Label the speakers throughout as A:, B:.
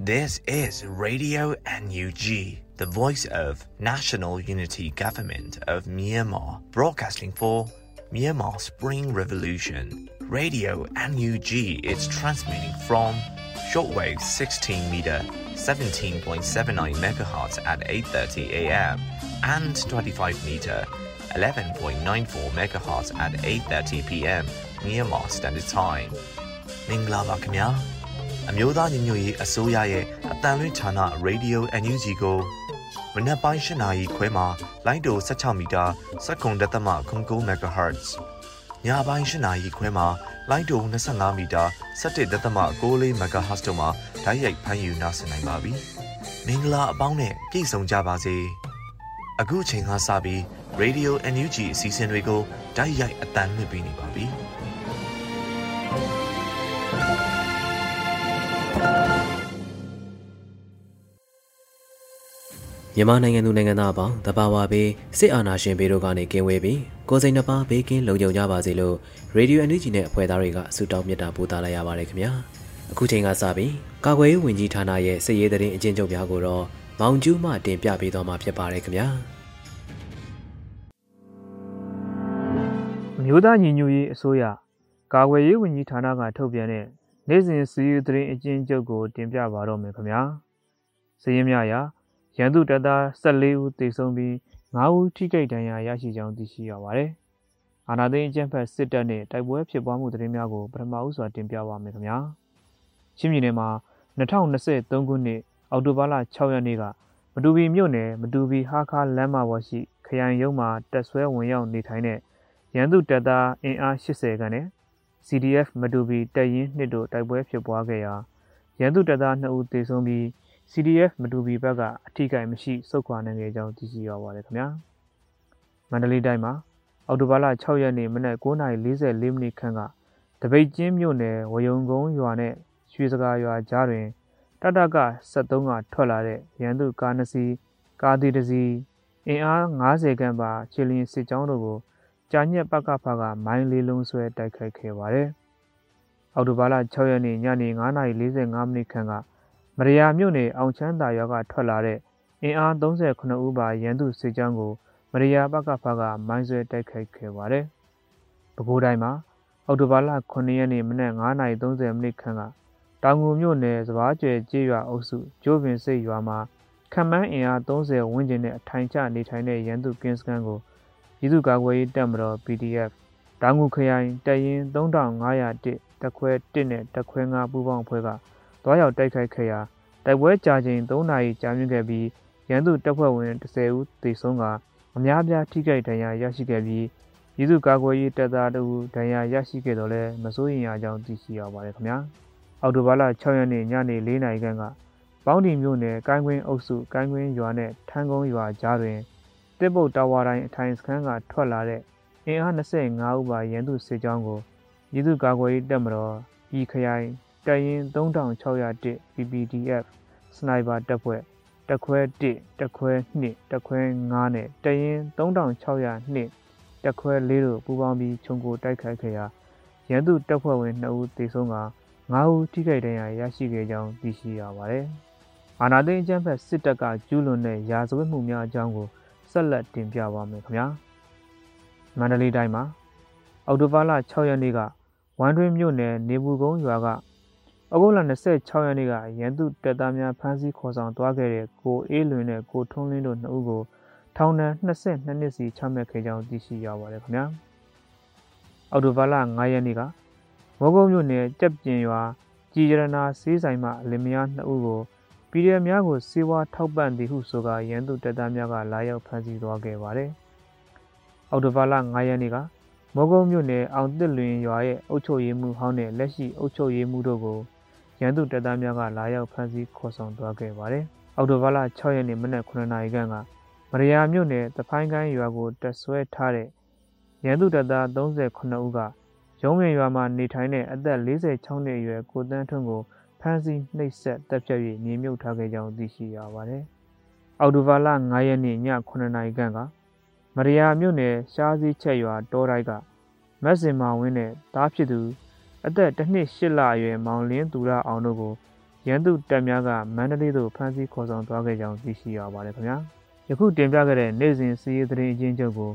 A: This is Radio NUG, the voice of National Unity Government of Myanmar, broadcasting for Myanmar Spring Revolution. Radio NUG is transmitting from shortwave 16 meter 17.79 megahertz at 8:30 a.m. and 25 meter 11.94 megahertz at 8:30 p.m. Myanmar Standard Time. မင်္ဂလာပါခင်ဗျာ အမျိုးသားညီညွတ်ရေးအစိုးရရဲ့အတန်လွင့်ဌာန Radio NUG ကိုမနက်ပိုင်း၈နာရီခွဲမှာလိုင်းတို16မီတာစက္ကန့်တက်သမ9 MHz ညပိုင်း၈နာရီခွဲမှာလိုင်းတို25မီတာ17တက်သမ6 MHz တို့မှာဓာတ်ရိုက်ဖမ်းယူနိုင်နိုင်ပါပြီမင်္ဂလာအပေါင်းနဲ့ပြည့်စုံကြပါစေအခုချိန်ကစပြီး Radio NUG အစီအစဉ်တွေကိုဓာတ်ရိုက်အတန်လွှင့်ပေးနေပါပြီ
B: မြန်မာနိုင်ငံသူနိုင်ငံသားအပေါင်းတဘာဝဘေးစစ်အာဏာရှင်ဘေးတို့ကနေကင်းဝေးပြီးကိုယ်စိတ်နှပါဘေးကင်းလုံခြုံကြပါစေလို့ရေဒီယိုအန်ယူဂျီနဲ့အဖွဲ့သားတွေကဆုတောင်းမြတ်တာပို့သလိုက်ရပါတယ်ခင်ဗျာအခုချိန်ကစပြီးကာကွယ်ရေးဝန်ကြီးဌာနရဲ့စစ်ရေးသတင်းအကျဉ်းချုပ်များကိုတော့မောင်ကျူးမှတင်ပြပေးသွားမှာဖြစ်ပါတယ်ခင်ဗျာ
C: မျိုးသားညီညွတ်ရေးအစိုးရကာကွယ်ရေးဝန်ကြီးဌာနကထုတ်ပြန်တဲ့နေ့စဉ်စီးရီးသတင်းအကျဉ်းချုပ်ကိုတင်ပြပါတော့မယ်ခင်ဗျာစည်ရင်းများရာ ရန်သူတပ်သား14ဦးသေဆုံးပြီး9ဦးထိခိုက်ဒဏ်ရာရရှိကြောင်းသိရှိရပါတယ်။အာဏာသိမ်းအကြမ်းဖက်စစ်တပ်နဲ့တိုက်ပွဲဖြစ်ပွားမှုသတင်းများကိုပထမဦးစွာတင်ပြပါမယ်ခင်ဗျာ။ချင်းပြည်နယ်မှာ2023ခုနှစ်အောက်တိုဘာလ6ရက်နေ့ကမတူပီမြို့နယ်မတူပီဟာခါလမ်းမပေါ်ရှိခရိုင်ရုံးမှာတက်ဆွဲဝင်ရောက်နေထိုင်တဲ့ရန်သူတပ်သားအင်အား80ခန့်နဲ့ CDF မတူပီတပ်ရင်းနှစ်တို့တိုက်ပွဲဖြစ်ပွားခဲ့ရာရန်သူတပ်သား2ဦးသေဆုံးပြီး CDF မတူပီဘက်ကအထိကိမရှိစုခွာနိုင်ခဲ့ကြောင်းသိရှိရပါတယ်ခင်ဗျာမန္တလေးတိုင်းမှာအော်တိုဘာလ6ရက်နေ့မနက်9:44မိနစ်ခန့်ကတပိတ်ကျင်းမြို့နယ်ဝယုံကုန်းရွာနဲ့ရွှေစကားရွာကြားတွင်တတက73ကထွက်လာတဲ့ရန်သူကားနှစ်စီးကားသီးတစ်စီးအင်အား90ခန့်ပါခြေလျင်စစ်ကြောင်းတို့ကိုကြာညက်ပကဖကမိုင်းလေးလုံးဆွဲတိုက်ခိုက်ခဲ့ပါတယ်။အော်တိုဘာလ6ရက်နေ့ညနေ9:45မိနစ်ခန့်က မရယာမြို့နယ်အောင်ချမ်းသာရွာကထွက်လာတဲ့အင်အား38ဦးပါရန်သူစစ်ကြောင်းကိုမရယာပကဖကမိုင်းဆွဲတိုက်ခိုက်ခဲ့ပါတယ်။ပဲခူးတိုင်းမှာအော်တိုဘာလ9ရက်နေ့မနက်9:30မိနစ်ခန့်ကတောင်ငူမြို့နယ်စပားကျဲကျေးရွာအုပ်စုကျိုးပင်စိတ်ရွာမှာခံမှန်းအင်အား30ဝန်းကျင်နဲ့အထိုင်ချနေထိုင်တဲ့ရန်သူကင်းစကန်ကိုပြည်သူ့ကာကွယ်ရေးတပ်မတော် PDF တောင်ငူခရိုင်တပ်ရင်း3501တက်ခွဲ1နဲ့တက်ခွဲ5ပူးပေါင်းအဖွဲ့က တွားရောက်တိုက်ခိုက်ခဲ့ရာတိုက်ပွဲကြာချိန်3နာရီကြာမြင့်ခဲ့ပြီးရန်သူတပ်ဖွဲ့ဝင်10ဦးသေဆုံးကအများပြားထိခိုက်ဒဏ်ရာရရှိခဲ့ပြီးပြည်သူ့ကာကွယ်ရေးတပ်သားတို့ဒဏ်ရာရရှိခဲ့တော့လဲမစိုးရင်ရကြောင်းသိရှိရပါတယ်ခင်ဗျာအော်တိုဘာလ6ရက်နေ့ညနေ4နာရီခန့်ကပေါင်းတီမြို့နယ်ကိုင်းကွင်းအုပ်စုကိုင်းကွင်းရွာနဲ့ထန်းကုန်းရွာကြားတွင်တစ်ပုတ်တာဝါတိုင်းအထိုင်စခန်းကထွက်လာတဲ့အင်အား25ဦးပါရန်သူစစ်ကြောင်းကိုပြည်သူ့ကာကွယ်ရေးတပ်မတော်ပြည်ခရိုင် တပ်ရင်း3601 PPDF စနိုက်ပါတပ်ဖွဲ့တက်ခွဲ1တက်ခွဲ2တက်ခွဲ9နဲ့တပ်ရင်း3602တက်ခွဲ4တို့ပူးပေါင်းပြီးခြုံကိုတိုက်ခိုက်ခဲ့ရာရန်သူတပ်ဖွဲ့ဝင်2ဦးသေဆုံးက9ဦးထိခိုက်ဒဏ်ရာရရှိခဲ့ကြောင်းသိရှိရပါတယ်။အာနာသိန်းအကြမ်းဖက်စစ်တပ်ကကျူးလွန်တဲ့ရာဇဝတ်မှုများအကြောင်းကိုဆက်လက်တင်ပြပါမယ်ခင်ဗျာ။မန္တလေးတိုင်းမှာအော်တိုဘာလ6ရက်နေ့ကဝမ်တွင်းမြို့နယ်နေပူကုန်းရွာက။ ဩဂုတ်လ26ရက်နေ့ကရန်သူတပ်သားများဖမ်းဆီးခေါ်ဆောင်သွားခဲ့တဲ့ကိုအေးလွင်နဲ့ကိုထွန်းလင်းတို့နှစ်ဦးကိုထောင်ဒဏ်22နှစ်စီချမှတ်ခဲ့ကြောင်းသိရှိရပါတယ်ခင်ဗျာ။အော်တိုဘာလ9ရက်နေ့ကမောကုန်းမြို့နယ်ကြက်ပြင်ရွာကြည်ရနာစေးဆိုင်မှအလင်မယားနှစ်ဦးကိုပြည်ရများကိုစေဝါထောက်ပံ့သည်ဟုဆိုကာရန်သူတပ်သားများကလာရောက်ဖမ်းဆီးသွားခဲ့ပါတယ်။အော်တိုဘာလ9ရက်နေ့ကမောကုန်းမြို့နယ်အောင်တစ်လွင်ရွာရဲ့အုပ်ချုပ်ရေးမှူးဟောင်းနဲ့လက်ရှိအုပ်ချုပ်ရေးမှူးတို့ကို ရန်သူတပ်သားများကလာရောက်ဖမ်းဆီးခေါ်ဆောင်သွားခဲ့ပါတယ်။အောက်တိုဘာလ6ရက်နေ့မနက်9:00နာရီခန့်ကမရယာမြို့နယ်တဖိုင်းကိုင်းရွာကိုတက်ဆွဲထားတဲ့ရန်သူတပ်သား38ဦးကရုံးဝင်ရွာမှာနေထိုင်တဲ့အသက်46နှစ်အရွယ်ကိုတန်းထွန်းကိုဖမ်းဆီးနှိပ်စက်တပ်ဖြတ်၍မြေမြုပ်ထားခဲ့ကြောင်းသိရှိရပါတယ်။အောက်တိုဘာလ9ရက်နေ့ည9:00နာရီခန့်ကမရယာမြို့နယ်ရှားစည်းချက်ရွာတောတိုက်ကမက်စင်မာဝင်းနဲ့တားဖြစ်သူ အသက်တစ်နှစ်၈လအရွယ်မောင်လင်းသူရအောင်တို့ကိုရန်သူတပ်များကမန္တလေးသို့ဖမ်းဆီးခေါ်ဆောင်သွားခဲ့ကြောင်းသိရှိရပါတယ်ခင်ဗျာယခုတင်ပြခဲ့တဲ့နေ့စဉ်စီးရီးသတင်းအချင်းချုပ်ကို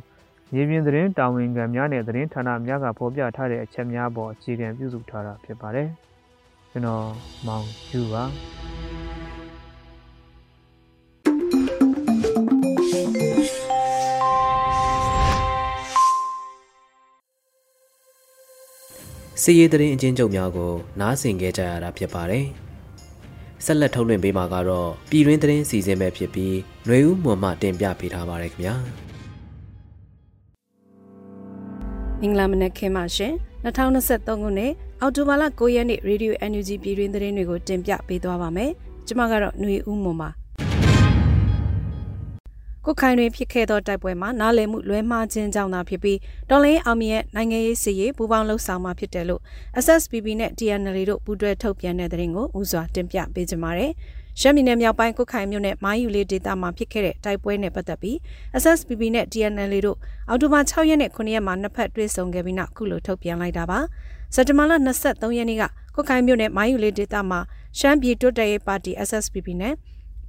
C: မြေပြင်သတင်းတာဝန်ခံများနဲ့သတင်းဌာနများကဖော်ပြထားတဲ့အချက်များပေါ်အခြေခံပြုစုထားတာဖြစ်ပါတယ်ကျွန်တော်မောင်ကျူပါ
B: စီးရီးသတင်းအချင်းချုပ်များကိုနားဆင်ကြကြရတာဖြစ်ပါတယ်။ဆက်လက်ထုတ်လွှင့်ပေးမှာကတော့ပြည်တွင်းသတင်းစီစဉ်ပဲဖြစ်ပြီးຫນွေဦးမွန်မှတင်ပြပေးထားပါရခင်ဗျာ။
D: မင်္ဂလာမနက်ခင်းပါရှင်2023ခုနှစ်အောက်တိုဘာလ9ရက်နေ့ Radio NUG ပြည်တွင်းသတင်းတွေကိုတင်ပြပေးသွားပါမယ်။ကျွန်မကတော့ຫນွေဦးမွန်ပါ။ ကုတ်ခိုင်တွင်ဖြစ်ခဲ့သောတိုက်ပွဲမှာနားလည်မှုလွဲမှားခြင်းကြောင့်သာဖြစ်ပြီးတော်လင်းအောင်မြရဲ့နိုင်ငံရေးစီရေးပူးပေါင်းလှုပ်ဆောင်မှာဖြစ်တယ်လို့ SSPP နဲ့ TNL တို့ပူးတွဲထုတ်ပြန်တဲ့သတင်းကိုဦးစွာတင်ပြပေးကြပါမယ်။ရှမ်းပြည်နယ်မြောက်ပိုင်းကုတ်ခိုင်မြို့နယ်မိုင်းယူလေးဒေသမှာဖြစ်ခဲ့တဲ့တိုက်ပွဲနဲ့ပတ်သက်ပြီး SSPP နဲ့ TNL တို့အောက်တိုဘာ6ရက်နဲ့9ရက်မှာနှစ်ဖက်တွေ့ဆုံခဲ့ပြီးနောက်ခုလိုထုတ်ပြန်လိုက်တာပါ။စက်တဘာလ23ရက်နေ့ကကုတ်ခိုင်မြို့နယ်မိုင်းယူလေးဒေသမှာရှမ်းပြည်တိုးတက်ရေးပါတီ SSPP နဲ့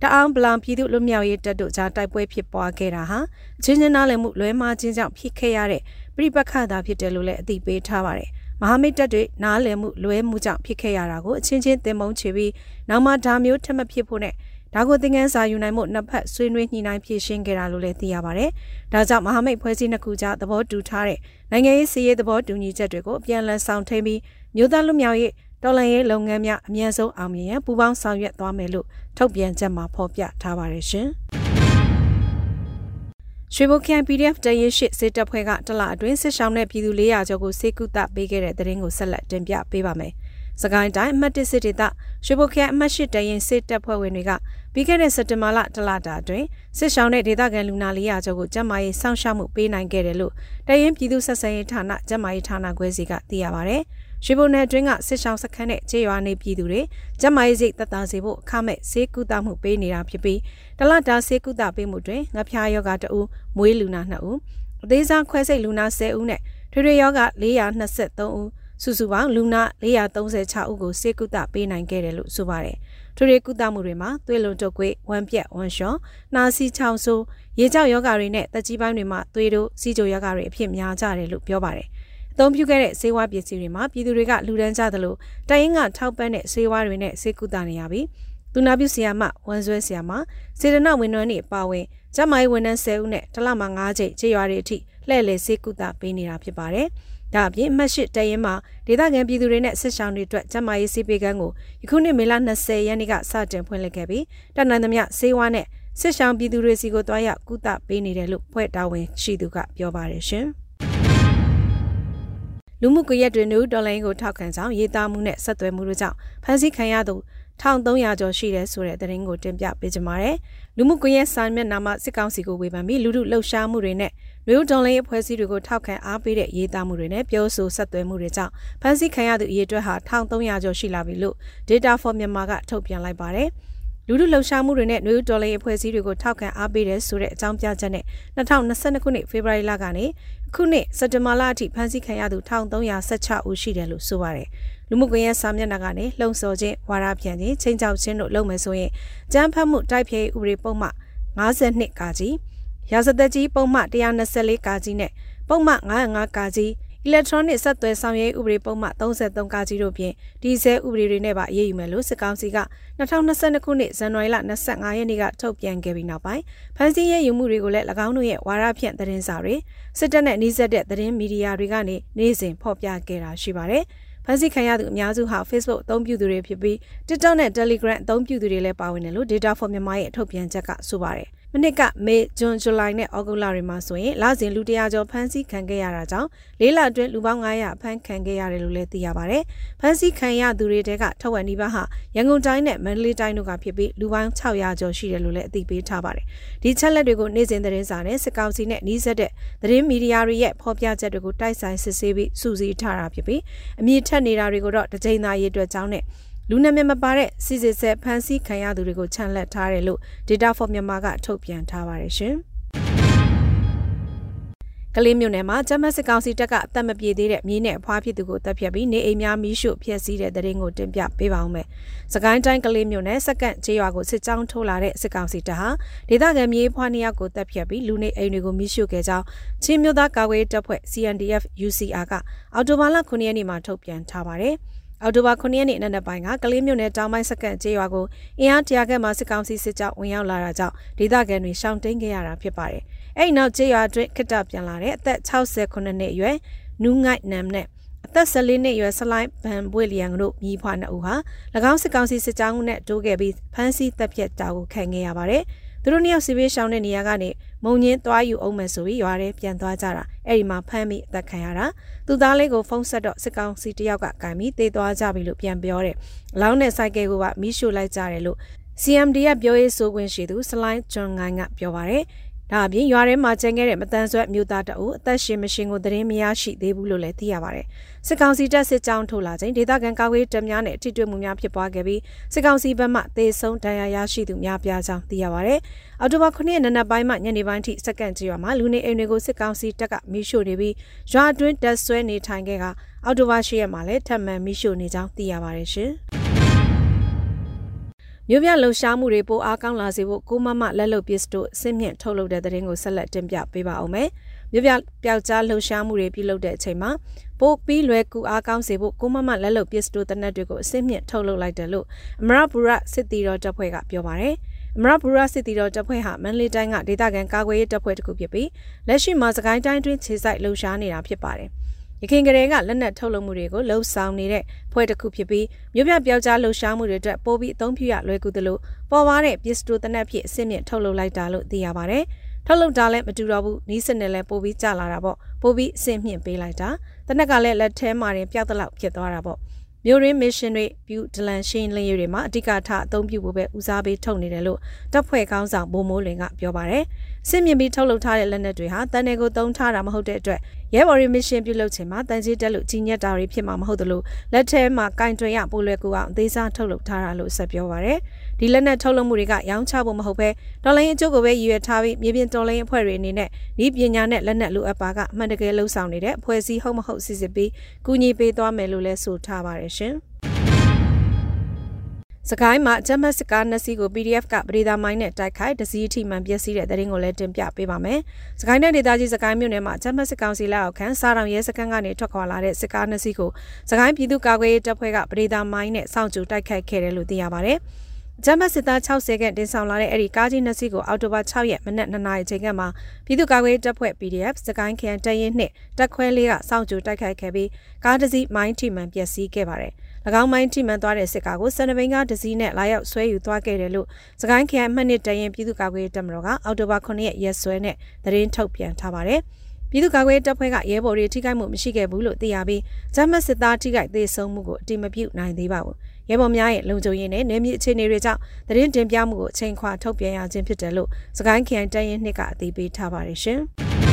D: တအောင်ဗလံပြည်သူ့လူမျိုးရေးတပ်တို့ကြားတိုက်ပွဲဖြစ်ပွားခဲ့တာဟာအချင်းချင်းနားလည်မှုလွဲမှားခြင်းကြောင့်ဖြစ်ခဲ့ရတဲ့ပြိပက္ခသာဖြစ်တယ်လို့လည်းအသိပေးထားပါတယ်။မဟာမိတ်တပ်တွေနားလည်မှုလွဲမှုကြောင့်ဖြစ်ခဲ့ရတာကိုအချင်းချင်းတင်မုံချပြီးနောက်မှဒါမျိုးထပ်မဖြစ်ဖို့နဲ့ဒါကိုသင်ခန်းစာယူနိုင်မှုနှစ်ဖက်ဆွေးနွေးညှိနှိုင်းဖြည့်ရှင်းခဲ့တာလို့လည်းသိရပါတယ်။ဒါကြောင့်မဟာမိတ်ဖွဲ့စည်းနှစ်ခုကြားသဘောတူထားတဲ့နိုင်ငံရေးစီးရေးသဘောတူညီချက်တွေကိုအပြန်အလှန်ဆောင်ထိန်ပြီးမြို့သားလူမျိုးရေး တော်လှန်ရေးလုပ်ငန်းများအမြန်ဆုံးအောင်မြင်ရန်ပူးပေါင်းဆောင်ရွက်သွားမယ်လို့ထုတ်ပြန်ချက်မှာဖော်ပြထားပါတယ်ရှင်။ရွှေဘိုခရိုင် PDF တရင်ရှိစစ်တပ်ဖွဲ့ကတလအတွင်းစစ်ဆောင်တဲ့ပြည်သူ400ကျော်ကိုစေကုသပေးခဲ့တဲ့တဲ့ရင်ကိုဆက်လက်တင်ပြပေးပါမယ်။စကိုင်းတိုင်းအမှတ်1စစ်ဒေသရွှေဘိုခရိုင်အမှတ်8တရင်စစ်တပ်ဖွဲ့ဝင်တွေကပြီးခဲ့တဲ့စက်တင်ဘာလတလတာအတွင်းစစ်ဆောင်တဲ့ဒေသခံလူနာ400ကျော်ကိုကျန်းမာရေးစောင့်ရှောက်မှုပေးနိုင်ခဲ့တယ်လို့တရင်ပြည်သူဆက်ဆံရေးဌာနကျန်းမာရေးဌာနခွဲစီကသိရပါဗျ။ ရွှေဘုံနယ်အတွင်းကစစ်ဆောင်စခန်းနဲ့ခြေရွာနေပြည်သူတွေကျမရေးစိတ်သက်သာစေဖို့အခမဲ့ဈေးကုသမှုပေးနေတာဖြစ်ပြီးတလတာဈေးကုသပေးမှုတွင်ငါဖျားယောဂတအူမွေးလူနာ2ဦးအသေးစားခွဲစိတ်လူနာ10ဦးနဲ့ထွေထွေယောဂ423ဦးစုစုပေါင်းလူနာ436ဦးကိုစေကုသပေးနိုင်ခဲ့တယ်လို့ဆိုပါတယ်။ထွေထွေကုသမှုတွေမှာသွေးလွန်တုပ်ကွေးဝမ်းပြက်ဝမ်းလျှောနှာစီးချောင်းဆိုးရေကြောက်ယောဂတွေနဲ့တက်ကြီးပိုင်းတွေမှာသွေးတို့စီးကြိုယောဂတွေအဖြစ်များကြတယ်လို့ပြောပါတယ်။ သုံးပြုခဲ့တဲ့ဆေးဝါးပစ္စည်းတွေမှာပြည်သူတွေကလူဒန်းကြသလိုတရင်ကထောက်ပံ့တဲ့ဆေးဝါးတွေနဲ့ဆေးကုသနေရပြီးသူနာပြုဆရာမဝန်ဆွဲဆရာမစေတနာဝန်ထမ်းတွေပါဝင်ကျမကြီးဝန်ထမ်း10ဦးနဲ့တစ်လမှာ9ချိန်ခြေရွာတွေအထိလှည့်လည်ဆေးကုသပေးနေတာဖြစ်ပါတယ်။ဒါအပြင်အမှတ်၈တရင်မှာဒေသခံပြည်သူတွေနဲ့စစ်ဆောင်တွေအတွက်ကျမကြီးဆေးပေးကမ်းကိုယခုနှစ်မေလ20ရက်နေ့ကစတင်ဖွင့်လှစ်ခဲ့ပြီးတနင်္လာနေ့ဆေးဝါးနဲ့စစ်ဆောင်ပြည်သူတွေစီကိုတွားရောက်ကုသပေးနေတယ်လို့ဖွဲ့တာဝန်ရှိသူကပြောပါတယ်ရှင်။ လူမှုကွန်ရက်တွင်နူဒေါ်လာကိုထောက်ခံကြောင်းရေးသားမှုနဲ့ဆက်သွယ်မှုတို့ကြောင့်ဖမ်းဆီးခံရသူ1300ကျော်ရှိတယ်ဆိုတဲ့သတင်းကိုတင်ပြပေးကြပါမယ်။လူမှုကွန်ရက်စာမျက်နှာမှာစစ်ကောင်စီကိုဝေဖန်ပြီးလူထုလှုပ်ရှားမှုတွေနဲ့မျိုးဒေါ်လာအဖွဲ့အစည်းတွေကိုထောက်ခံအားပေးတဲ့ရေးသားမှုတွေနဲ့ပြောဆိုဆက်သွယ်မှုတွေကြောင့်ဖမ်းဆီးခံရသူအရေအတွက်ဟာ1300ကျော်ရှိလာပြီလို့ Data for Myanmar ကထုတ်ပြန်လိုက်ပါတယ်။ လူလူလှုပ်ရှားမှုတွေနဲ့နှွေးဒေါ်လာအဖွဲ့အစည်းတွေကိုထောက်ခံအားပေးတယ်ဆိုတဲ့အကြောင်းပြချက်နဲ့2022ခုနှစ်ဖေဖော်ဝါရီလကနေအခုနှစ်စက်တင်ဘာလအထိဖမ်းဆီးခံရသူ1316ဦးရှိတယ်လို့ဆိုပါတယ်။လူမှုကွန်ရက်စာမျက်နှာကနေလှုံ့ဆော်ခြင်းဝါဒပြန်ခြင်းချင်းချောက်ခြင်းတို့လုပ်မယ်ဆိုရင်ကြမ်းဖက်မှုတိုက်ဖျက်ဥပဒေပုံမှ52ကာကြီးရာဇသက်ကြီးပုံမှ124ကာကြီးနဲ့ပုံမှ905ကာကြီး electronic ဆက်သွယ်ဆောင်ရွက်ဥပဒေပုံမှ33ကာကြီးတို့ဖြင့်ဒီဇယ်ဥပဒေတွေနဲ့ပါအရေးယူမယ်လို့စစ်ကောင်စီက2022ခုနှစ်ဇန်နဝါရီလ25ရက်နေ့ကထုတ်ပြန်ခဲ့ပြီးနောက်ပိုင်းဖမ်းဆီးရယူမှုတွေကိုလည်း၎င်းတို့ရဲ့ဝါရဖြန့်သတင်းစာတွေစစ်တပ်နဲ့နှိစက်တဲ့သတင်းမီဒီယာတွေကနေနေ့စဉ်ဖော်ပြခဲ့တာရှိပါတယ်။ဖမ်းဆီးခံရသူအများစုဟာ Facebook အသုံးပြုသူတွေဖြစ်ပြီး TikTok နဲ့ Telegram အသုံးပြုသူတွေလည်းပါဝင်တယ်လို့ Data for Myanmar ရဲ့ထုတ်ပြန်ချက်ကဆိုပါတယ်။ မနစ်ကမေဂျွန်ဇူလိုင်နဲ့ဩဂုတ်လတွေမှာဆိုရင်လစဉ်လူ100ကျော်ဖမ်းဆီးခံခဲ့ရတာကြောင့်လေးလအတွင်းလူပေါင်း900ဖမ်းခံခဲ့ရတယ်လို့လည်းသိရပါဗျ။ဖမ်းဆီးခံရသူတွေတဲကထက်ဝက်နီးပါးဟာရန်ကုန်တိုင်းနဲ့မန္တလေးတိုင်းတို့ကဖြစ်ပြီးလူပေါင်း600ကျော်ရှိတယ်လို့လည်းအသိပေးထားပါတယ်။ဒီချက်လက်တွေကိုနေ့စဉ်သတင်းစာနဲ့စစ်ကောင်စီနဲ့နှီးဆက်တဲ့သတင်းမီဒီယာတွေရဲ့ဖော်ပြချက်တွေကိုတိုက်ဆိုင်စစ်ဆေးပြီးစုစည်းထားတာဖြစ်ပြီးအမြင့်ထက်နေတာတွေကိုတော့တကြိမ်သာရေးအတွက်ကြောင်းနဲ့ လူနာမည်မပါတဲ့စီစစ်ဆက်ဖန်ဆီးခံရသူတွေကိုခြံလက်ထားတယ်လို့ Data for Myanmar ကထုတ်ပြန်ထားပါတယ်ရှင်။ကကလေးမြို့နယ်မှာဂျမတ်စစ်ကောင်စီတပ်ကအသက်မပြေသေးတဲ့မြေနဲ့အဖွားဖြစ်သူကိုတပ်ဖြတ်ပြီးနေအိမ်များမီးရှို့ဖျက်ဆီးတဲ့တဲ့ရင်ကိုတင်ပြပေးပါအောင်မယ်။စကိုင်းတိုင်းကလေးမြို့နယ်စက္ကန့်ကျေးရွာကိုစစ်ကြောင်းထိုးလာတဲ့စစ်ကောင်စီတပ်ဟာဒေသခံမြေဖွားနှစ်ယောက်ကိုတပ်ဖြတ်ပြီးလူနေအိမ်တွေကိုမီးရှို့ခဲ့ကြောင်းချင်းမြို့သားကာကွယ်တပ်ဖွဲ့ CNDF UCR ကအော်တိုဘာလ9ရက်နေ့မှာထုတ်ပြန်ထားပါတယ်။ အော်တိုဘာ9ရက်နေ့နံနက်ပိုင်းကကလေးမြို့နယ်တောင်ပိုင်းစက္ကန့်ကျေးရွာကိုအင်အားတရာခန့်မှစစ်ကောင်စီစစ်ကြောင်းဝင်ရောက်လာတာကြောင့်ဒေသခံတွေရှောင်တိန်ခဲ့ရတာဖြစ်ပါတယ်။အဲ့နောက်ကျေးရွာအတွင်းခစ်တပြန်လာတဲ့အသက်69နှစ်အရွယ်နူးငိုက်နမ်နဲ့အသက်14နှစ်အရွယ်ဆလိုင်းဘန်ပွေလျံတို့မိဖွားနှစ်ဦးဟာ၎င်းစစ်ကောင်စီစစ်ကြောင်းနဲ့တိုးခဲ့ပြီးဖမ်းဆီးတပ်ဖြတ်တာကိုခံခဲ့ရပါတယ်။သူတို့နှစ်ယောက်စီပေးရှောင်းတဲ့နေရာကနေ မုံညင်းသွားယူအောင်မယ်ဆိုပြီးရွာထဲပြန်သွားကြတာအဲ့ဒီမှာဖမ်းပြီးအသက်ခံရတာသူသားလေးကိုဖုန်းဆက်တော့စစ်ကောင်စီတယောက်ကကင်ပြီးတေးသွားကြပြီလို့ပြန်ပြောတယ်။လောင်းတဲ့စိုက်ကယ်ကမီးရှို့လိုက်ကြတယ်လို့ CMD ကပြောရေးဆိုခွင့်ရှိသူစလိုင်းဂျွန်ငိုင်းကပြောပါတယ်။ ဒါအပြင်ရွာထဲမှာကျန်ခဲ့တဲ့မတန်ဆွမ်းမြို့သားတအုပ်အသက်ရှင်မရှင်ကိုသတင်းမရရှိသေးဘူးလို့လည်းသိရပါတယ်။စစ်ကောင်စီတပ်စစ်ကြောင်းထုတ်လာချိန်ဒေသခံကာကွယ်တပ်များနဲ့အထိတွေ့မှုများဖြစ်ပွားခဲ့ပြီးစစ်ကောင်စီဘက်မှသေဆုံးဒဏ်ရာရရှိသူများပြားကြောင်းသိရပါတယ်။အော်တိုဘာ9ရက်နနက်ပိုင်းမှညနေပိုင်းထိစက္ကန့်ကြီးရွာမှာလူနေအိမ်တွေကိုစစ်ကောင်စီတပ်ကမီးရှို့နေပြီးရွာအတွင်းတပ်ဆွဲနေထိုင်ခဲ့ကအော်တိုဘာ10ရက်မှာလည်းထပ်မံမီးရှို့နေကြောင်းသိရပါတယ်ရှင်။ မြို့ပြလှုပ်ရှားမှုတွေပိုအားကောင်းလာစေဖို့ကိုမမလက်လုပ်ပစ္စတိုအစစ်မြင့်ထုတ်လုပ်တဲ့တဲ့ရင်ကိုဆက်လက်တင်ပြပေးပါအောင်မယ်။မြို့ပြပျောက်ကြားလှုပ်ရှားမှုတွေပြုလုပ်တဲ့အချိန်မှာပိုပြီးလွယ်ကူအားကောင်းစေဖို့ကိုမမလက်လုပ်ပစ္စတိုတနက်တွေကိုအစစ်မြင့်ထုတ်လုပ်လိုက်တယ်လို့အမရပူရစစ်တီတော်တပ်ဖွဲ့ကပြောပါတယ်။အမရပူရစစ်တီတော်တပ်ဖွဲ့ဟာမန်လေးတိုင်းကဒေသခံကာကွယ်ရေးတပ်ဖွဲ့တစ်ခုဖြစ်ပြီးလက်ရှိမှာစကိုင်းတိုင်းတွင်းခြေစိုက်လှုပ်ရှားနေတာဖြစ်ပါတယ်။ ရခိုင်ကလေးကလက်နက်ထုတ်လုပ်မှုတွေကိုလှုပ်ဆောင်နေတဲ့ဖွဲ့တစ်ခုဖြစ်ပြီးမြို့ပြပျောက်ကြားလှုပ်ရှားမှုတွေအတွက်ပိုပြီးအသုံးပြုရလွယ်ကူသလိုပေါ်ပါတဲ့ပစ္စတိုတနက်ဖြစ်အစစ်မြင့်ထုတ်လုပ်လိုက်တာလို့သိရပါတယ်။ထုတ်လုပ်တာလည်းမတူတော့ဘူးနီးစနစ်လည်းပိုပြီးကျလာတာပေါ့ပိုပြီးအစစ်မြင့်ပေးလိုက်တာတနက်ကလည်းလက်ထဲမှာတင်ပျောက်တလောက်ဖြစ်သွားတာပေါ့မြို့ရင်းမစ်ရှင်တွေပြူဒလန်ရှင်းလင်းရေးတွေမှာအဓိကထားအသုံးပြုဖို့ပဲဦးစားပေးထုတ်နေတယ်လို့တပ်ဖွဲ့ကောင်းဆောင်ဘိုးမိုးလင်ကပြောပါတယ်။စစ်မြင့်ပြီးထုတ်လုပ်ထားတဲ့လက်နက်တွေဟာတန်နယ်ကိုတုံးထားတာမဟုတ်တဲ့အတွက် ရဲဘော်ရီမစ်ရှင်ပြုလုပ်ခြင်းမှာတန်ကြီးတက်လို့ကြီးညက်တာတွေဖြစ်မှာမဟုတ်သလိုလက်ထဲမှာကင်တွင်ရပိုလွယ်ကူအောင်အသေးစားထုတ်လုပ်ထားတာလို့ဆက်ပြောပါရယ်ဒီလက်နက်ထုတ်လုပ်မှုတွေကရောင်းချဖို့မဟုတ်ပဲတော်လိုင်းအကျိုးကိုပဲရည်ရွယ်ထားပြီးမြေပြင်တော်လိုင်းအဖွဲ့တွေအနေနဲ့ဒီပညာနဲ့လက်နက်လိုအပ်ပါကအမှန်တကယ်လှုပ်ဆောင်နေတဲ့အဖွဲ့အစည်းဟုတ်မဟုတ်စစ်စစ်ပြီးကူညီပေးသွားမယ်လို့လည်းဆိုထားပါရရှင် စကိုင်းမှာဂျမတ်စကားနှစ်စီးကို PDF ကပရိသာမိုင်းနဲ့တိုက်ခိုက်ဒစီအထိမှန်ပျက်စီးတဲ့တဲ့ရင်ကိုလည်းတင်ပြပေးပါမယ်။စကိုင်းနယ်ဒေသကြီးစကိုင်းမြို့နယ်မှာဂျမတ်စကောင်စီလက်အောက်ခံစားတော်ရဲစခန်းကနေထွက်ခွာလာတဲ့စကားနှစ်စီးကိုစကိုင်းပြည်သူ့ကာကွယ်ရေးတပ်ဖွဲ့ကပရိသာမိုင်းနဲ့စောင့်ကြိုတိုက်ခိုက်ခဲ့တယ်လို့သိရပါဗျ။ဂျမတ်စစ်သား60ခန့်တင်ဆောင်လာတဲ့အဲ့ဒီကားကြီးနှစ်စီးကိုအော်တိုဘာ6ရက်မနက်2နာရီချိန်ကမှပြည်သူ့ကာကွယ်ရေးတပ်ဖွဲ့ PDF စကိုင်းခရိုင်တရင်နှင့်တက်ခွဲလေးကစောင့်ကြိုတိုက်ခိုက်ခဲ့ပြီးကားတစ်စီးမိုင်းထိမှန်ပျက်စီးခဲ့ပါတယ်။၎ င်းမိုင်းထိမှန်သွားတဲ့စစ်ကားကိုစန္ဒဘိန်းကားဒစီနဲ့လာရောက်ဆွဲယူသွားခဲ့တယ်လို့စကိုင်းခရိုင်မှတ်နှစ်တရင်ပြည်သူ့ကာကွယ်ရေးတပ်မတော်ကအောက်တိုဘာ9ရက်ရက်စွဲနဲ့သတင်းထုတ်ပြန်ထားပါတယ်။ပြည်သူ့ကာကွယ်ရေးတပ်ဖွဲ့ကရဲဘော်တွေထိခိုက်မှုမရှိခဲ့ဘူးလို့သိရပြီးဂျမတ်စစ်သားထိခိုက်သေးဆုံးမှုကိုအတိမပြုနိုင်သေးပါဘူး။ရဲဘော်များရဲ့လုံခြုံရေးနဲ့နယ်မြေအခြေအနေတွေကြောင့်သတင်းတင်ပြမှုကိုအချိန်ခွာထုတ်ပြန်ရခြင်းဖြစ်တယ်လို့စကိုင်းခရိုင်တရင်နှစ်ကအသိပေးထားပါတယ်ရှင်။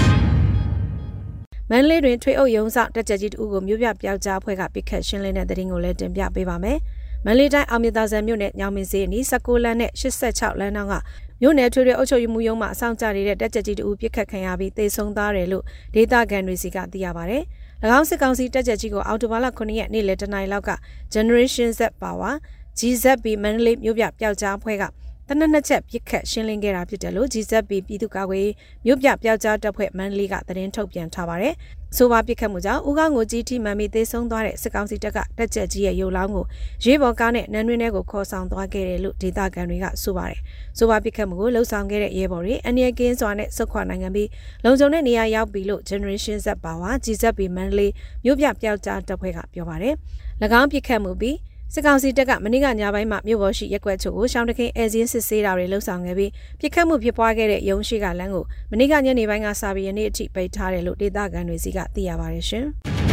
D: မန္တလေးတွင်ထွေအုပ်ရုံးဆောင်တက်ကြကြီးတူကိုမြို့ပြပျောက်ကြားအဖွဲ့ကပိတ်ခတ်ရှင်းလင်းတဲ့တဲ့ရင်ကိုလည်းတင်ပြပေးပါမယ်။မန္တလေးတိုင်းအောင်မြသာဆန်မြို့နယ်ညောင်မင်းစေးအနီး16လမ်းနဲ့86လမ်းနောက်ကမြို့နယ်ထွေထွေအုပ်ချုပ်ရေးမှူးရုံးမှအဆောင်ကြနေတဲ့တက်ကြကြီးတူပိတ်ခတ်ခံရပြီးသေဆုံးသွားတယ်လို့ဒေသခံတွေစီကသိရပါဗျ။၎င်းစစ်ကောင်စီတက်ကြကြီးကိုအော်တိုဘာလ9ရက်နေ့လယ်တနင်္လာလောက်က Generation Z Power GZB မန္တလေးမြို့ပြပျောက်ကြားအဖွဲ့က တနက်နှစ်ချက်ပြစ်ခတ်ရှင်းလင်းခဲ့တာဖြစ်တယ်လို့ GZB ပြည်သူ့ကာကွယ်မြို့ပြပျောက်ကြားတပ်ဖွဲ့မန္တလေးကသတင်းထုတ်ပြန်ထားပါတယ်။ဆိုပါပြစ်ခတ်မှုကြောင့်ဦးကောင်းကိုကြီးထိမှန်ပြီးသေဆုံးသွားတဲ့စစ်ကောင်စီတပ်ကတက်ချက်ကြီးရဲ့ရုပ်လောင်းကိုရေးပေါ်ကားနဲ့နန်းတွင်းထဲကိုခေါ်ဆောင်သွားခဲ့တယ်လို့ဒေသခံတွေကဆိုပါတယ်။ဆိုပါပြစ်ခတ်မှုကိုလှုပ်ဆောင်ခဲ့တဲ့ရဲဘော်တွေအန်ရကင်းစွာနဲ့စုခွာနိုင်ငံပြီးလုံခြုံတဲ့နေရာရောက်ပြီလို့ Generation Z ပါဝါ GZB မန္တလေးမြို့ပြပျောက်ကြားတပ်ဖွဲ့ကပြောပါတယ်။၎င်းပြစ်ခတ်မှုပြီး စစ်ကောင်စီတပ်ကမနေ့ကညပိုင်းမှာမြို့ပေါ်ရှိရက်ွက်ချို့ကိုရှောင်းတခင်အဲဇင်းစစ်ဆေးတာတွေလှုပ်ဆောင်ခဲ့ပြီးပြစ်ခတ်မှုဖြစ်ပွားခဲ့တဲ့ရုံးရှိကလမ်းကိုမနေ့ကညနေပိုင်းကစပြီးယနေ့အထိပိတ်ထားတယ်လို့ဒေသခံတွေစီကသိရပါတယ်ရှင်။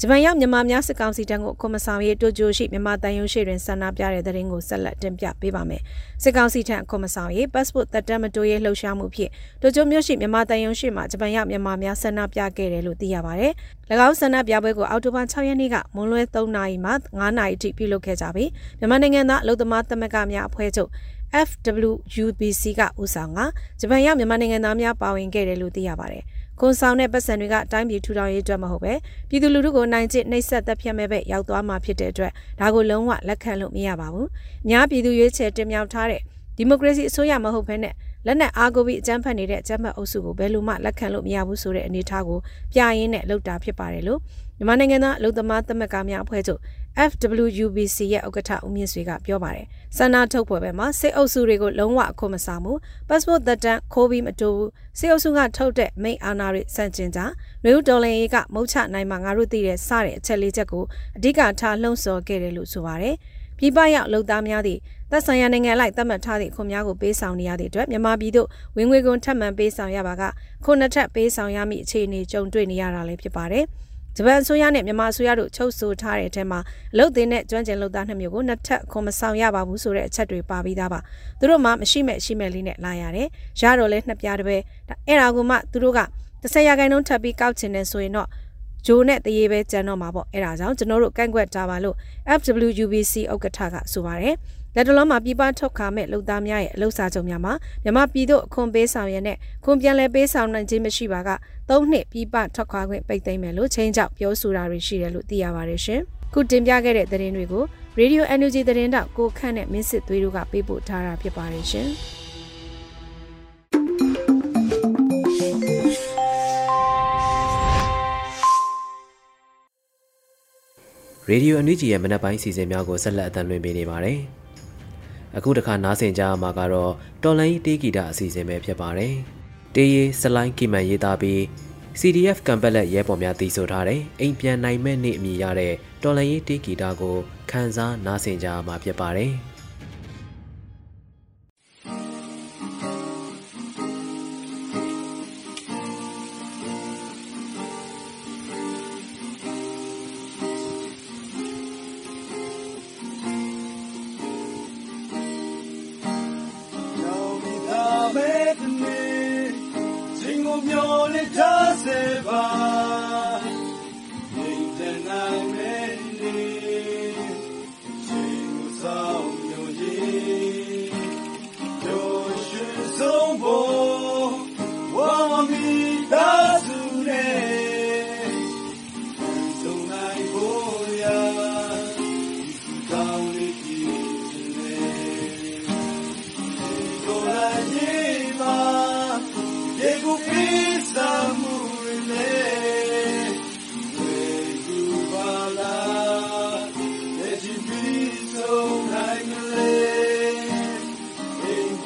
D: ဂျပန်ရောက်မြန်မာများစစ်ကောင်စီတန်းကိုကွန်မဆောင်ရေးတိုဂျိုရှိမြန်မာတန်ယုံရှိတွင်ဆန္ဒပြတဲ့တဲ့ရင်ကိုဆက်လက်တင်ပြပေးပါမယ်။စစ်ကောင်စီထံကွန်မဆောင်ရေး passport သက်တမ်းမတိုးရေးလှုပ်ရှားမှုဖြင့်တိုဂျိုမြို့ရှိမြန်မာတန်ယုံရှိမှာဂျပန်ရောက်မြန်မာများဆန္ဒပြခဲ့တယ်လို့သိရပါတယ်။၎င်းဆန္ဒပြပွဲကိုအောက်တိုဘာ6ရက်နေ့ကမွန်လွဲ3နာရီမှ9နာရီထိပြုလုပ်ခဲ့ကြပြီးမြန်မာနိုင်ငံသားအလုံသမားသမဂ္ဂများအဖွဲ့ချုပ် FWUBC ကဦးဆောင်ကဂျပန်ရောက်မြန်မာနိုင်ငံသားများပါဝင်ခဲ့တယ်လို့သိရပါတယ်။ ခွန်ဆောင်တဲ့ပတ်စံတွေကအတိုင်းပြည်ထူထောင်ရေးအတွက်မဟုတ်ပဲပြည်သူလူထုကိုနိုင်ကျင့်နှိပ်စက်သက်ဖြတ်မဲ့ပဲရောက်သွားမှာဖြစ်တဲ့အတွက်ဒါကိုလုံးဝလက်ခံလို့မရပါဘူး။များပြည်သူရွေးချယ်တင်မြှောက်ထားတဲ့ဒီမိုကရေစီအစိုးရမဟုတ်ဘဲနဲ့ လက်နက်အားကိုပြီးအကြမ်းဖက်နေတဲ့အကြမ်းဖက်အုပ်စုကိုဘယ်လိုမှလက်ခံလို့မရဘူးဆိုတဲ့အနေအထားကိုပြရင်းနဲ့လောက်တာဖြစ်ပါတယ်လို့မြန်မာနိုင်ငံသားအလုံသမားသမဂ္ဂများအဖွဲ့ချုပ် FWUBC ရဲ့ဥက္ကဋ္ဌဦးမြင့်ဆွေကပြောပါတယ်။ဆန္ဒထုတ်ပွဲပဲမှာစစ်အုပ်စုတွေကိုလုံးဝအခွင့်မဆောင်ဘူး။ passport သက်တမ်းခိုးပြီးမတိုးဘူး။စစ်အုပ်စုကထုတ်တဲ့မိန့်အာဏာတွေစန့်ကျင်ကြ။လူဦးတော်လင်ရေးကမုတ်ချနိုင်မှာငါတို့သိတဲ့စတဲ့အချက်လေးချက်ကိုအဓိကထားလှုံ့ဆော်ခဲ့တယ်လို့ဆိုပါတယ်။ပြည်ပရောက်လုံသားများသည့် သက်ဆိုင်ရာနိုင်ငံလိုက်သတ်မှတ်ထားသည့်ခွန်များကိုပေးဆောင်နေရသည့်အတွက်မြန်မာပြည်သို့ဝင်ငွေကုန်ထပ်မံပေးဆောင်ရပါကခုနှစ်ထပ်ပေးဆောင်ရမည့်အခြေအနေကြုံတွေ့နေရတာလည်းဖြစ်ပါတယ်။ဂျပန်အစိုးရနဲ့မြန်မာအစိုးရတို့ချုပ်ဆိုထားတဲ့အထက်မှာအလုတ်သေးနဲ့ကျွမ်းကျင်လုပ်သားနှစ်မျိုးကိုနှစ်ထပ်ခွန်မဆောင်ရပါဘူးဆိုတဲ့အချက်တွေပါပြီးသားပါသူတို့မှမရှိမဲ့ရှိမဲ့လေးနဲ့လာရတယ်ရတော့လဲနှစ်ပြားတပဲအဲ့ဒါကမှသူတို့က30ရာခိုင်နှုန်းထပ်ပြီးကောက်ချင်တယ်ဆိုရင်တော့ဂျိုနဲ့တရေပဲကျန်တော့မှာပေါ့အဲ့ဒါကြောင့်ကျွန်တော်တို့ကန့်ကွက်တာပါလို့ FWUBC ဥက္ကဋ္ဌကဆိုပါတယ် လက်တလုံးမှာပြည်ပထုတ်ခါမဲ့လုံသားများရဲ့အလုပ်စာချုပ်များမှာမြမပြည်သို့အခွန်ပေးဆောင်ရတဲ့ခွန်ပြန်လဲပေးဆောင်နိုင်ခြင်းမရှိပါက၃နှစ်ပြည်ပထွက်ခွာခွင့်ပိတ်သိမ်းမယ်လို့ချင်းချောက်ပြောဆိုတာတွေရှိတယ်လို့သိရပါတယ်ရှင်။ခုတင်ပြခဲ့တဲ့သတင်းတွေကို Radio Energy သတင်းတောက်ကိုခန့်နဲ့မင်းစစ်သွေးတို့ကပေးပို့ထားတာဖြစ်ပါတယ်ရှင်။
B: ရေဒီယိုအန်ယူဂျီရဲ့မနက်ပိုင်းစီစဉ်များကိုဆက်လက်အသံလွှင့်ပေးနေပါတယ်။ အခုတခါနားဆင်ကြမှာကတော့တော်လိုင်းတေးဂီတအစီအစဉ်ပဲဖြစ်ပါတယ်။တေးရီစလိုင်းကီမန်ရေးသားပြီး CDF ကံပက်လက်ရဲပေါ်များတည်ဆိုထားတဲ့အိမ်ပြန်နိုင်မဲ့နေ့အမည်ရတဲ့တော်လိုင်းတေးဂီတကိုခန်းစားနားဆင်ကြမှာဖြစ်ပါတယ်။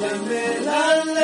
B: la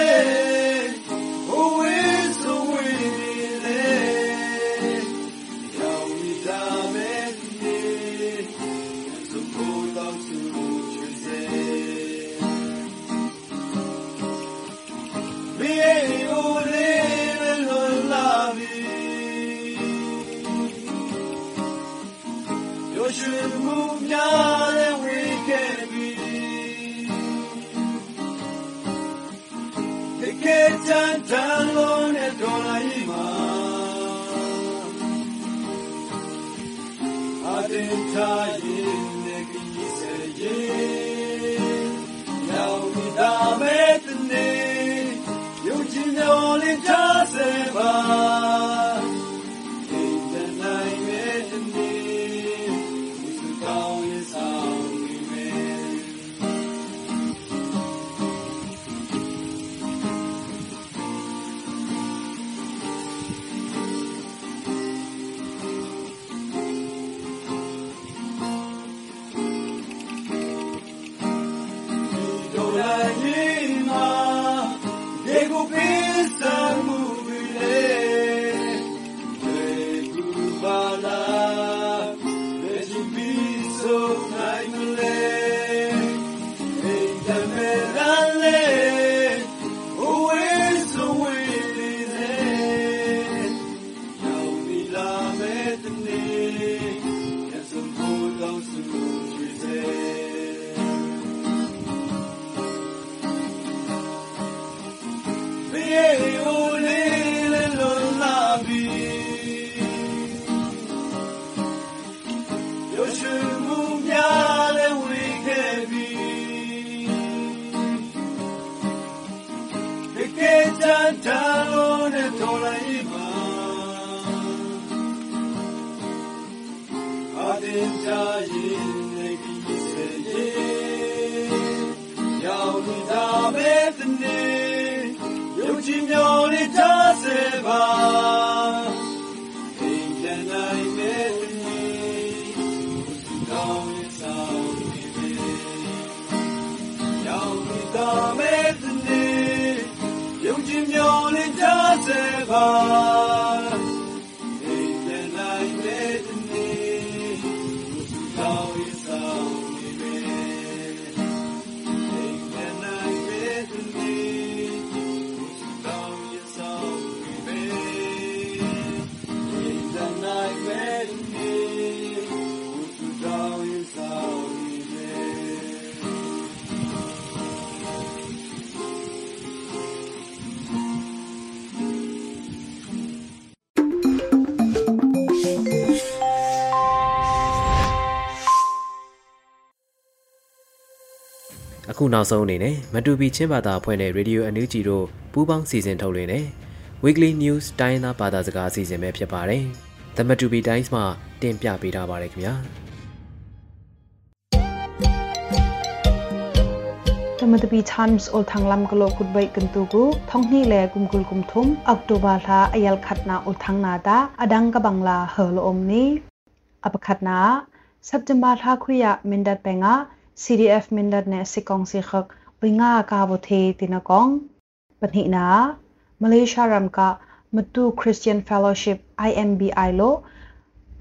B: ခုနောက်ဆုံးအနေနဲ့မတူပီချင်းဘာသာအဖွဲ့နဲ့ရေဒီယိုအန်ယူဂျီတို့ပူးပေါင်းစီစဉ်ထုတ်လွှင့်တဲ့ Weekly News တိုင်းသားဘာသာစကားအစီအစဉ်ပဲဖြစ်ပါတယ်။ The Matupi Times မှာတင်ပြပေးထားပါတယ်ခင်ဗျာ။
E: The Matupi Times ol thanglam kalo kutbai kentugu thongni le kumkul kumthum October tha ayal khatna ol thangna da adang ka bangla hol omni apakhatna September tha khuya mindat penga CDF mindat ne sikong si khak winga ka bo the tinakong panhi na Malaysia ram ka matu Christian Fellowship IMBI lo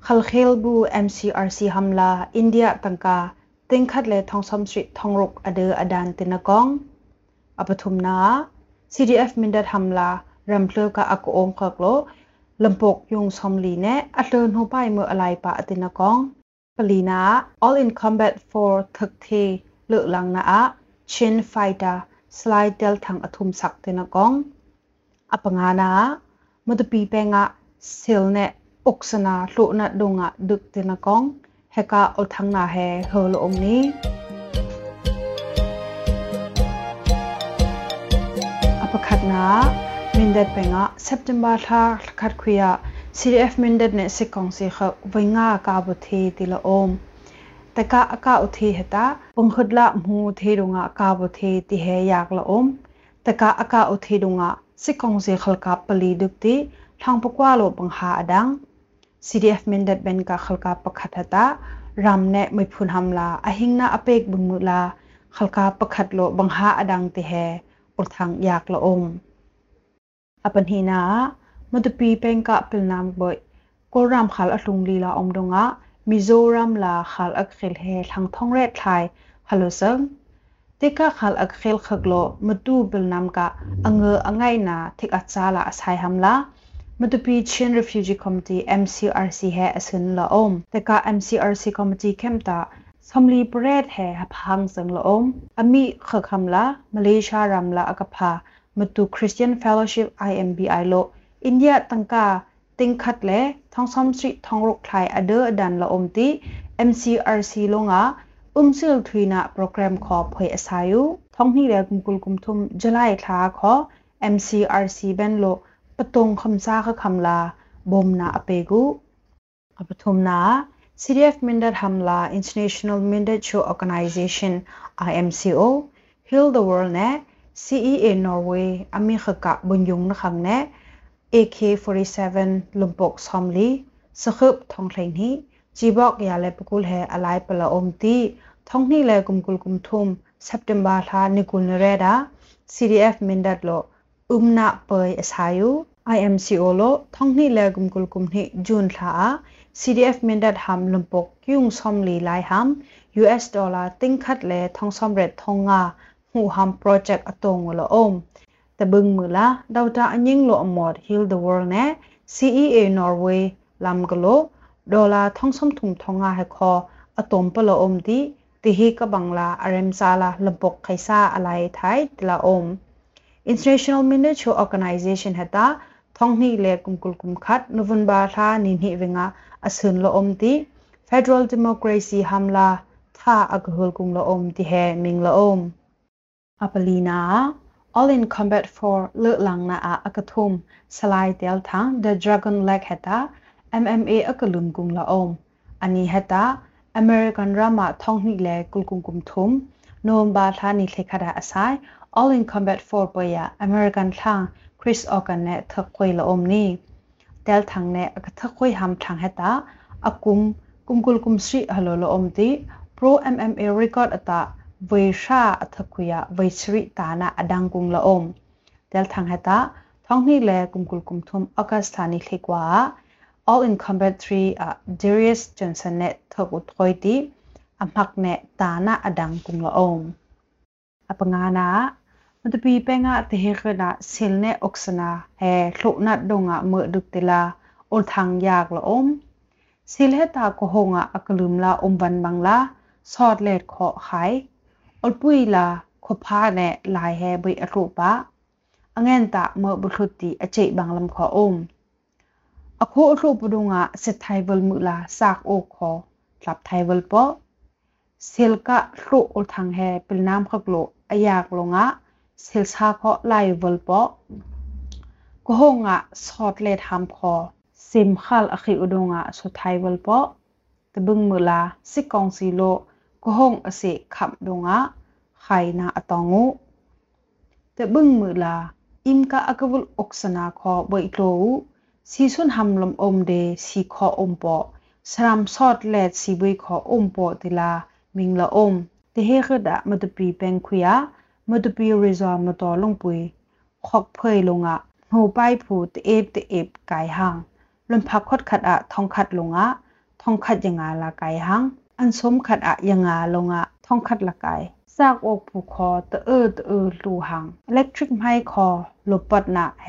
E: khalkhel bu MCRC hamla India tangka tingkhat le thongsam street thongrok ade adan tinakong apathum na CDF mindat hamla rample ka ak om khak lo lampok yung somli ne atlon ho pai mo alai pa atinakong Palina all in combat for thakthi lu lang na a chin fighter slide del thang athum sak te na kong apanga na madapi pe nga sil ne oksana hlu na dunga duk te na kong heka ol thang na he hol om ni apakhat na mindat pe nga september tha khat khuya CDF mindet ne sikong si kha winga ka bu the ti la om taka aka u the heta pongkhudla mu the runga ka bu the ti he yak la om taka aka u the runga sikong si khal ka pali duk ti thang pokwa lo bang ha adang CDF mindet ben ka khal ka pakhat hata ram ne mai phun hamla ahingna apek bun mu la khal ka pakhat lo bang ha adang ti he ul thang yak la om apan hina มตุปีเป็นกะเปิลนามบ่อยก็รำขัลอลุงลีลาอมดงะมิโซรัมลาขัลอักเขลเฮทางท่องเรศไทยฮัลโหลซึงติกะขัลอักเขลขกโลมตุเปิลนามกะอังเงออังไงนาทิกอัจซาลาอสายฮัมลามตุปีชิน refugee committee MCRC เฮอสินละอมแต่กะ MCRC committee เข้มตาสมลีเปรตแห่พังสังละอมอมีขคำละมาเลเซียรัมละอกพามตุ Christian Fellowship IMBI โล อินเดียตังกาติงคัดเลทองซอมสตรีทองรุกไทยอเดอร์ดันละอมติ MCRC ลงอาอุ้มซิลทุยนาโปรแกรมขอเผยอาศัยท้องนี่แหละกุมกุลกุมทุมจลายทาขอ MCRC เบนโลปตงคำซาคคำลาบมนาอเปกุอปทุมนา CDF Mindat Hamla International Mindat Show Organization IMCO Heal the World နဲ့ CEA Norway အမိခကဘုံယုံနခန်းနဲ့ AK47 lumpok somli sakhup thongthleng hi chibok ya le pukul he alai pala omti thongni le kumkul kumthum september tha nikul reda CDF mindat lo umna poi asayu IMCO lo thongni le kumkul kumni jun tha CDF mindat ham lumpok kyung somli lai ham US dollar tingkhat le thongsom ret thonga hu ham project atong lo om တဘင်းမူလာဒေါတာအငင်းလိုအမော်ဟီလ်ဒ်ဝေါ်နဲ CEA Norway လမ်ဂလိုဒေါ်လာထုံဆုံထုံထုံငါဟခေါ်အတုံပလအုံဒီတိဟိကဘင်္ဂလာအရမ်ဆာလာလဘုတ်ခိုင်ဆာအလိုက်ထိုင်တလာအုံ International Miniature Organization ဟတာထုံနီလေကုမ်ကုလ်ကုမ်ခတ်နိုဝင်ဘာလာနိနိဝငါအဆွန်လိုအုံဒီ Federal Democracy Hamla သာအကဟောကုမ်လိုအုံဒီဟဲမင်းလိုအုံအပလီနာ all in combat for le lang na a akathum salai tel thang the dragon leg heta mma akalum kum la om ani heta american rama thong ni le kulkum kum thum nom ba tha ni lekhada asai all in combat for boya american thang chris organ ne thakoi la om ni tel thang ne akathakoi ham thang heta akum kumkul kum sri halo la om ti pro mma record ata vaisha athakuya vaisri tana adangkung la om del thang heta thongni le kumkul kumthum akasthani lekwa all in combatry uh, Darius Johnson ne thokut khoiti amhak ne tana adangkung la om apangana mutpi penga tehkhana silne oksana he thluna donga mu duktela ol thang yak la om silheta ko honga akalumla omban mangla สอดเลดขอขาย အုံးစီလဟတာကိုဟောငါအကလုမလာအုံဘန်ဘန်လာဆော့လက်ခော့ခိုင်အုလ်ပွီလာခောဖာနဲ့လိုင်ဟဲဘိအရုပါအငန်တာမဘခုတီအချိဘန်လမ်ခောအုံးအခုအရုပဒုံငါစစ်ထိုင်ဝလ်မူလာစက်အိုခောကလပ်ထိုင်ဝလ်ပေါ် silka hlu ul thang he pilnam khak lo ayak lo nga silsa kho lai vol po ko honga sot let ham kho sim khal akhi udonga so thai vol po te bung mula sikong si lo ko hong ase kham donga khai na atongu te bung mula im ka akavul oksana kho boi lo si sun ham lom om de si kho om po sram sot let si bui kho om po tila ming la om te he khada madapi peng khuya madapi resort moto longpui khok phoi longa ho pai phu te ep te ep kai hang lon phak khot khat a thong khat longa thong khat yanga la kai hang an som khat a yanga longa thong khat la kai sak ok phu kho te e te e lu hang electric mai kho lopat na he เมื่อเราหังสังติโคบิงติลาปิลนามประคัดโลแต่มันจะปีช้ำแต่งาอถุยแต่มันจะมี times of ทางแห่ทาลอมดีอันยูจีรีดิโอลำกลง อันสมขัดอะยังงาลงอะท่องขัดละไกายซากอกผูกคอตะเออตะเออลูหังอิเล็กทริกไม้คอหลบปัดหนะแฮ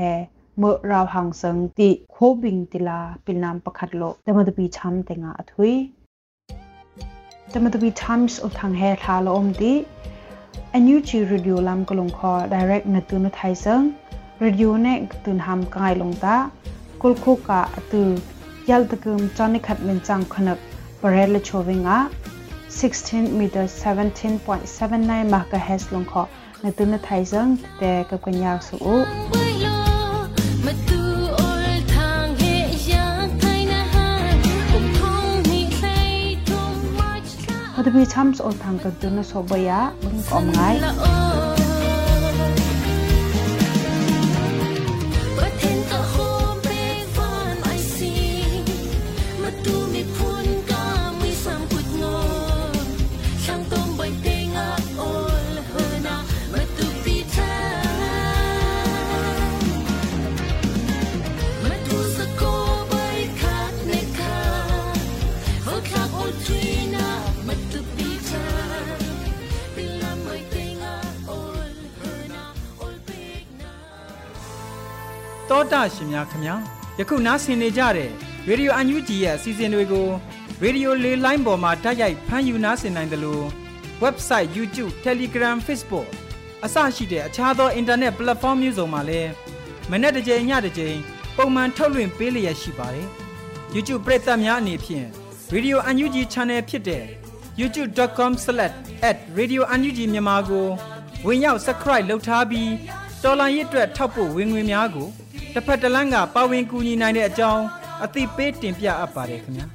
E: เมื่อเราหังเสงติโคบิงติลาปินามประคัดโลแต่มาตบีช้ำแต่งาอถุยแต่มาตบีช้ำสุดทางแฮทาลอมติ a new chi radio lam kalong kho direct na tu na thai sang
F: radio
E: ne tun ham kai long ta kul khu ka tu yal takum chani khat men chang khanak Parela Chovinga 16 meter 17.79 MHz long kho na tu na thai jang te ka kwanya su u. Hadabi chams ol thang ka tu na sobaya bung kom
F: ngai တာရှင်များခင်ဗျာယခုနားဆင်နေကြတဲ့ရေဒီယိုအန်ယူဂျီရဲ့အစီအစဉ်တွေကိုရေဒီယိုလေးလိုင်းပေါ်မှာတိုက်ရိုက်ဖမ်းယူနားဆင်နိုင်တယ်လို့ website YouTube Telegram Facebook အစရှိတဲ့အခြားသော internet platform မျိုးစုံမှာလည်းမနေ့တစ်ကြိမ်ညတစ်ကြိမ်ပုံမှန်ထုတ်လွှင့်ပေးလျက်ရှိပါတယ် YouTube ပရိသတ်များအနေဖြင့် Radio UNG Channel ဖြစ်တဲ့ youtube.com/radiounug မြန်မာကိုဝင်ရောက် subscribe လုပ်ထားပြီးတော်လိုင်းရစ်အတွက်ထောက်ပို့ဝင်ငွေများကို တစ်ဖက်တစ်လမ်းကပါဝင်ကူညီနိုင်တဲ့အကြောင်းအသိပေးတင်ပြအပ်ပါတယ်ခင်ဗျာ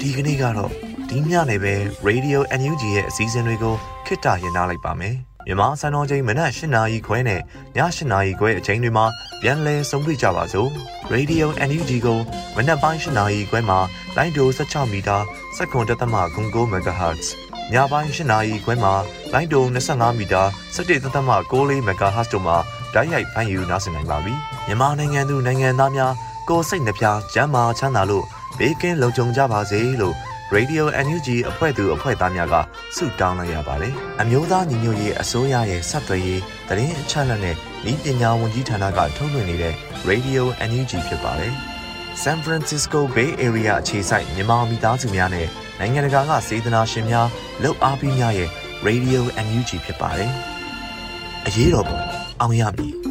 A: ဒီကနေ့ကတော့ ဒီညနေပဲ Radio NUG ရဲ့အစည်းအဝေးကိုခਿੱတရနာလိုက်ပါမယ်မြန်မာစံတော်ချိန်မနက်၈နာရီခွဲနဲ့ည၈နာရီခွဲအချိန်တွေမှာပြန်လည်ဆုံးဖြတ်ကြပါစို့ Radio NUG ကိုမနက်ပိုင်း၈နာရီခွဲမှာလိုင်းဒို16မီတာစက္ကန့်တသမ9 MHz ညပိုင်း၈နာရီခွဲမှာလိုင်းဒို25မီတာ17သမ6 MHz တို့မှာဓာတ်ရိုက်ဖမ်းယူနားဆင်နိုင်ပါပြီမြန်မာနိုင်ငံသူနိုင်ငံသားများကိုယ်စိတ်နှပြကျန်းမာချမ်းသာလို့ဘေးကင်းလုံခြုံကြပါစေလို့ Radio NUG အဖွဲ့သူအဖွဲ့သားများကဆုတောင်းလိုက်ရပါတယ်။အမျိုးသားညီညွတ်ရေးအစိုးရရဲ့စက်သွေးရေးတရင်အချက်အလက်နဲ့ဤပညာဝန်ကြီးဌာနကထုတ်လွှင့်နေတဲ့ Radio NUG ဖြစ်ပါတယ်။ San Francisco Bay Area အခြေစိုက်မြန်မာမိသားစုများနဲ့နိုင်ငံတကာကစေတနာရှင်များလုပ်အားပေးများရဲ့ Radio NUG ဖြစ်ပါတယ်။အရေးတော်ပုံအောင်ရမည်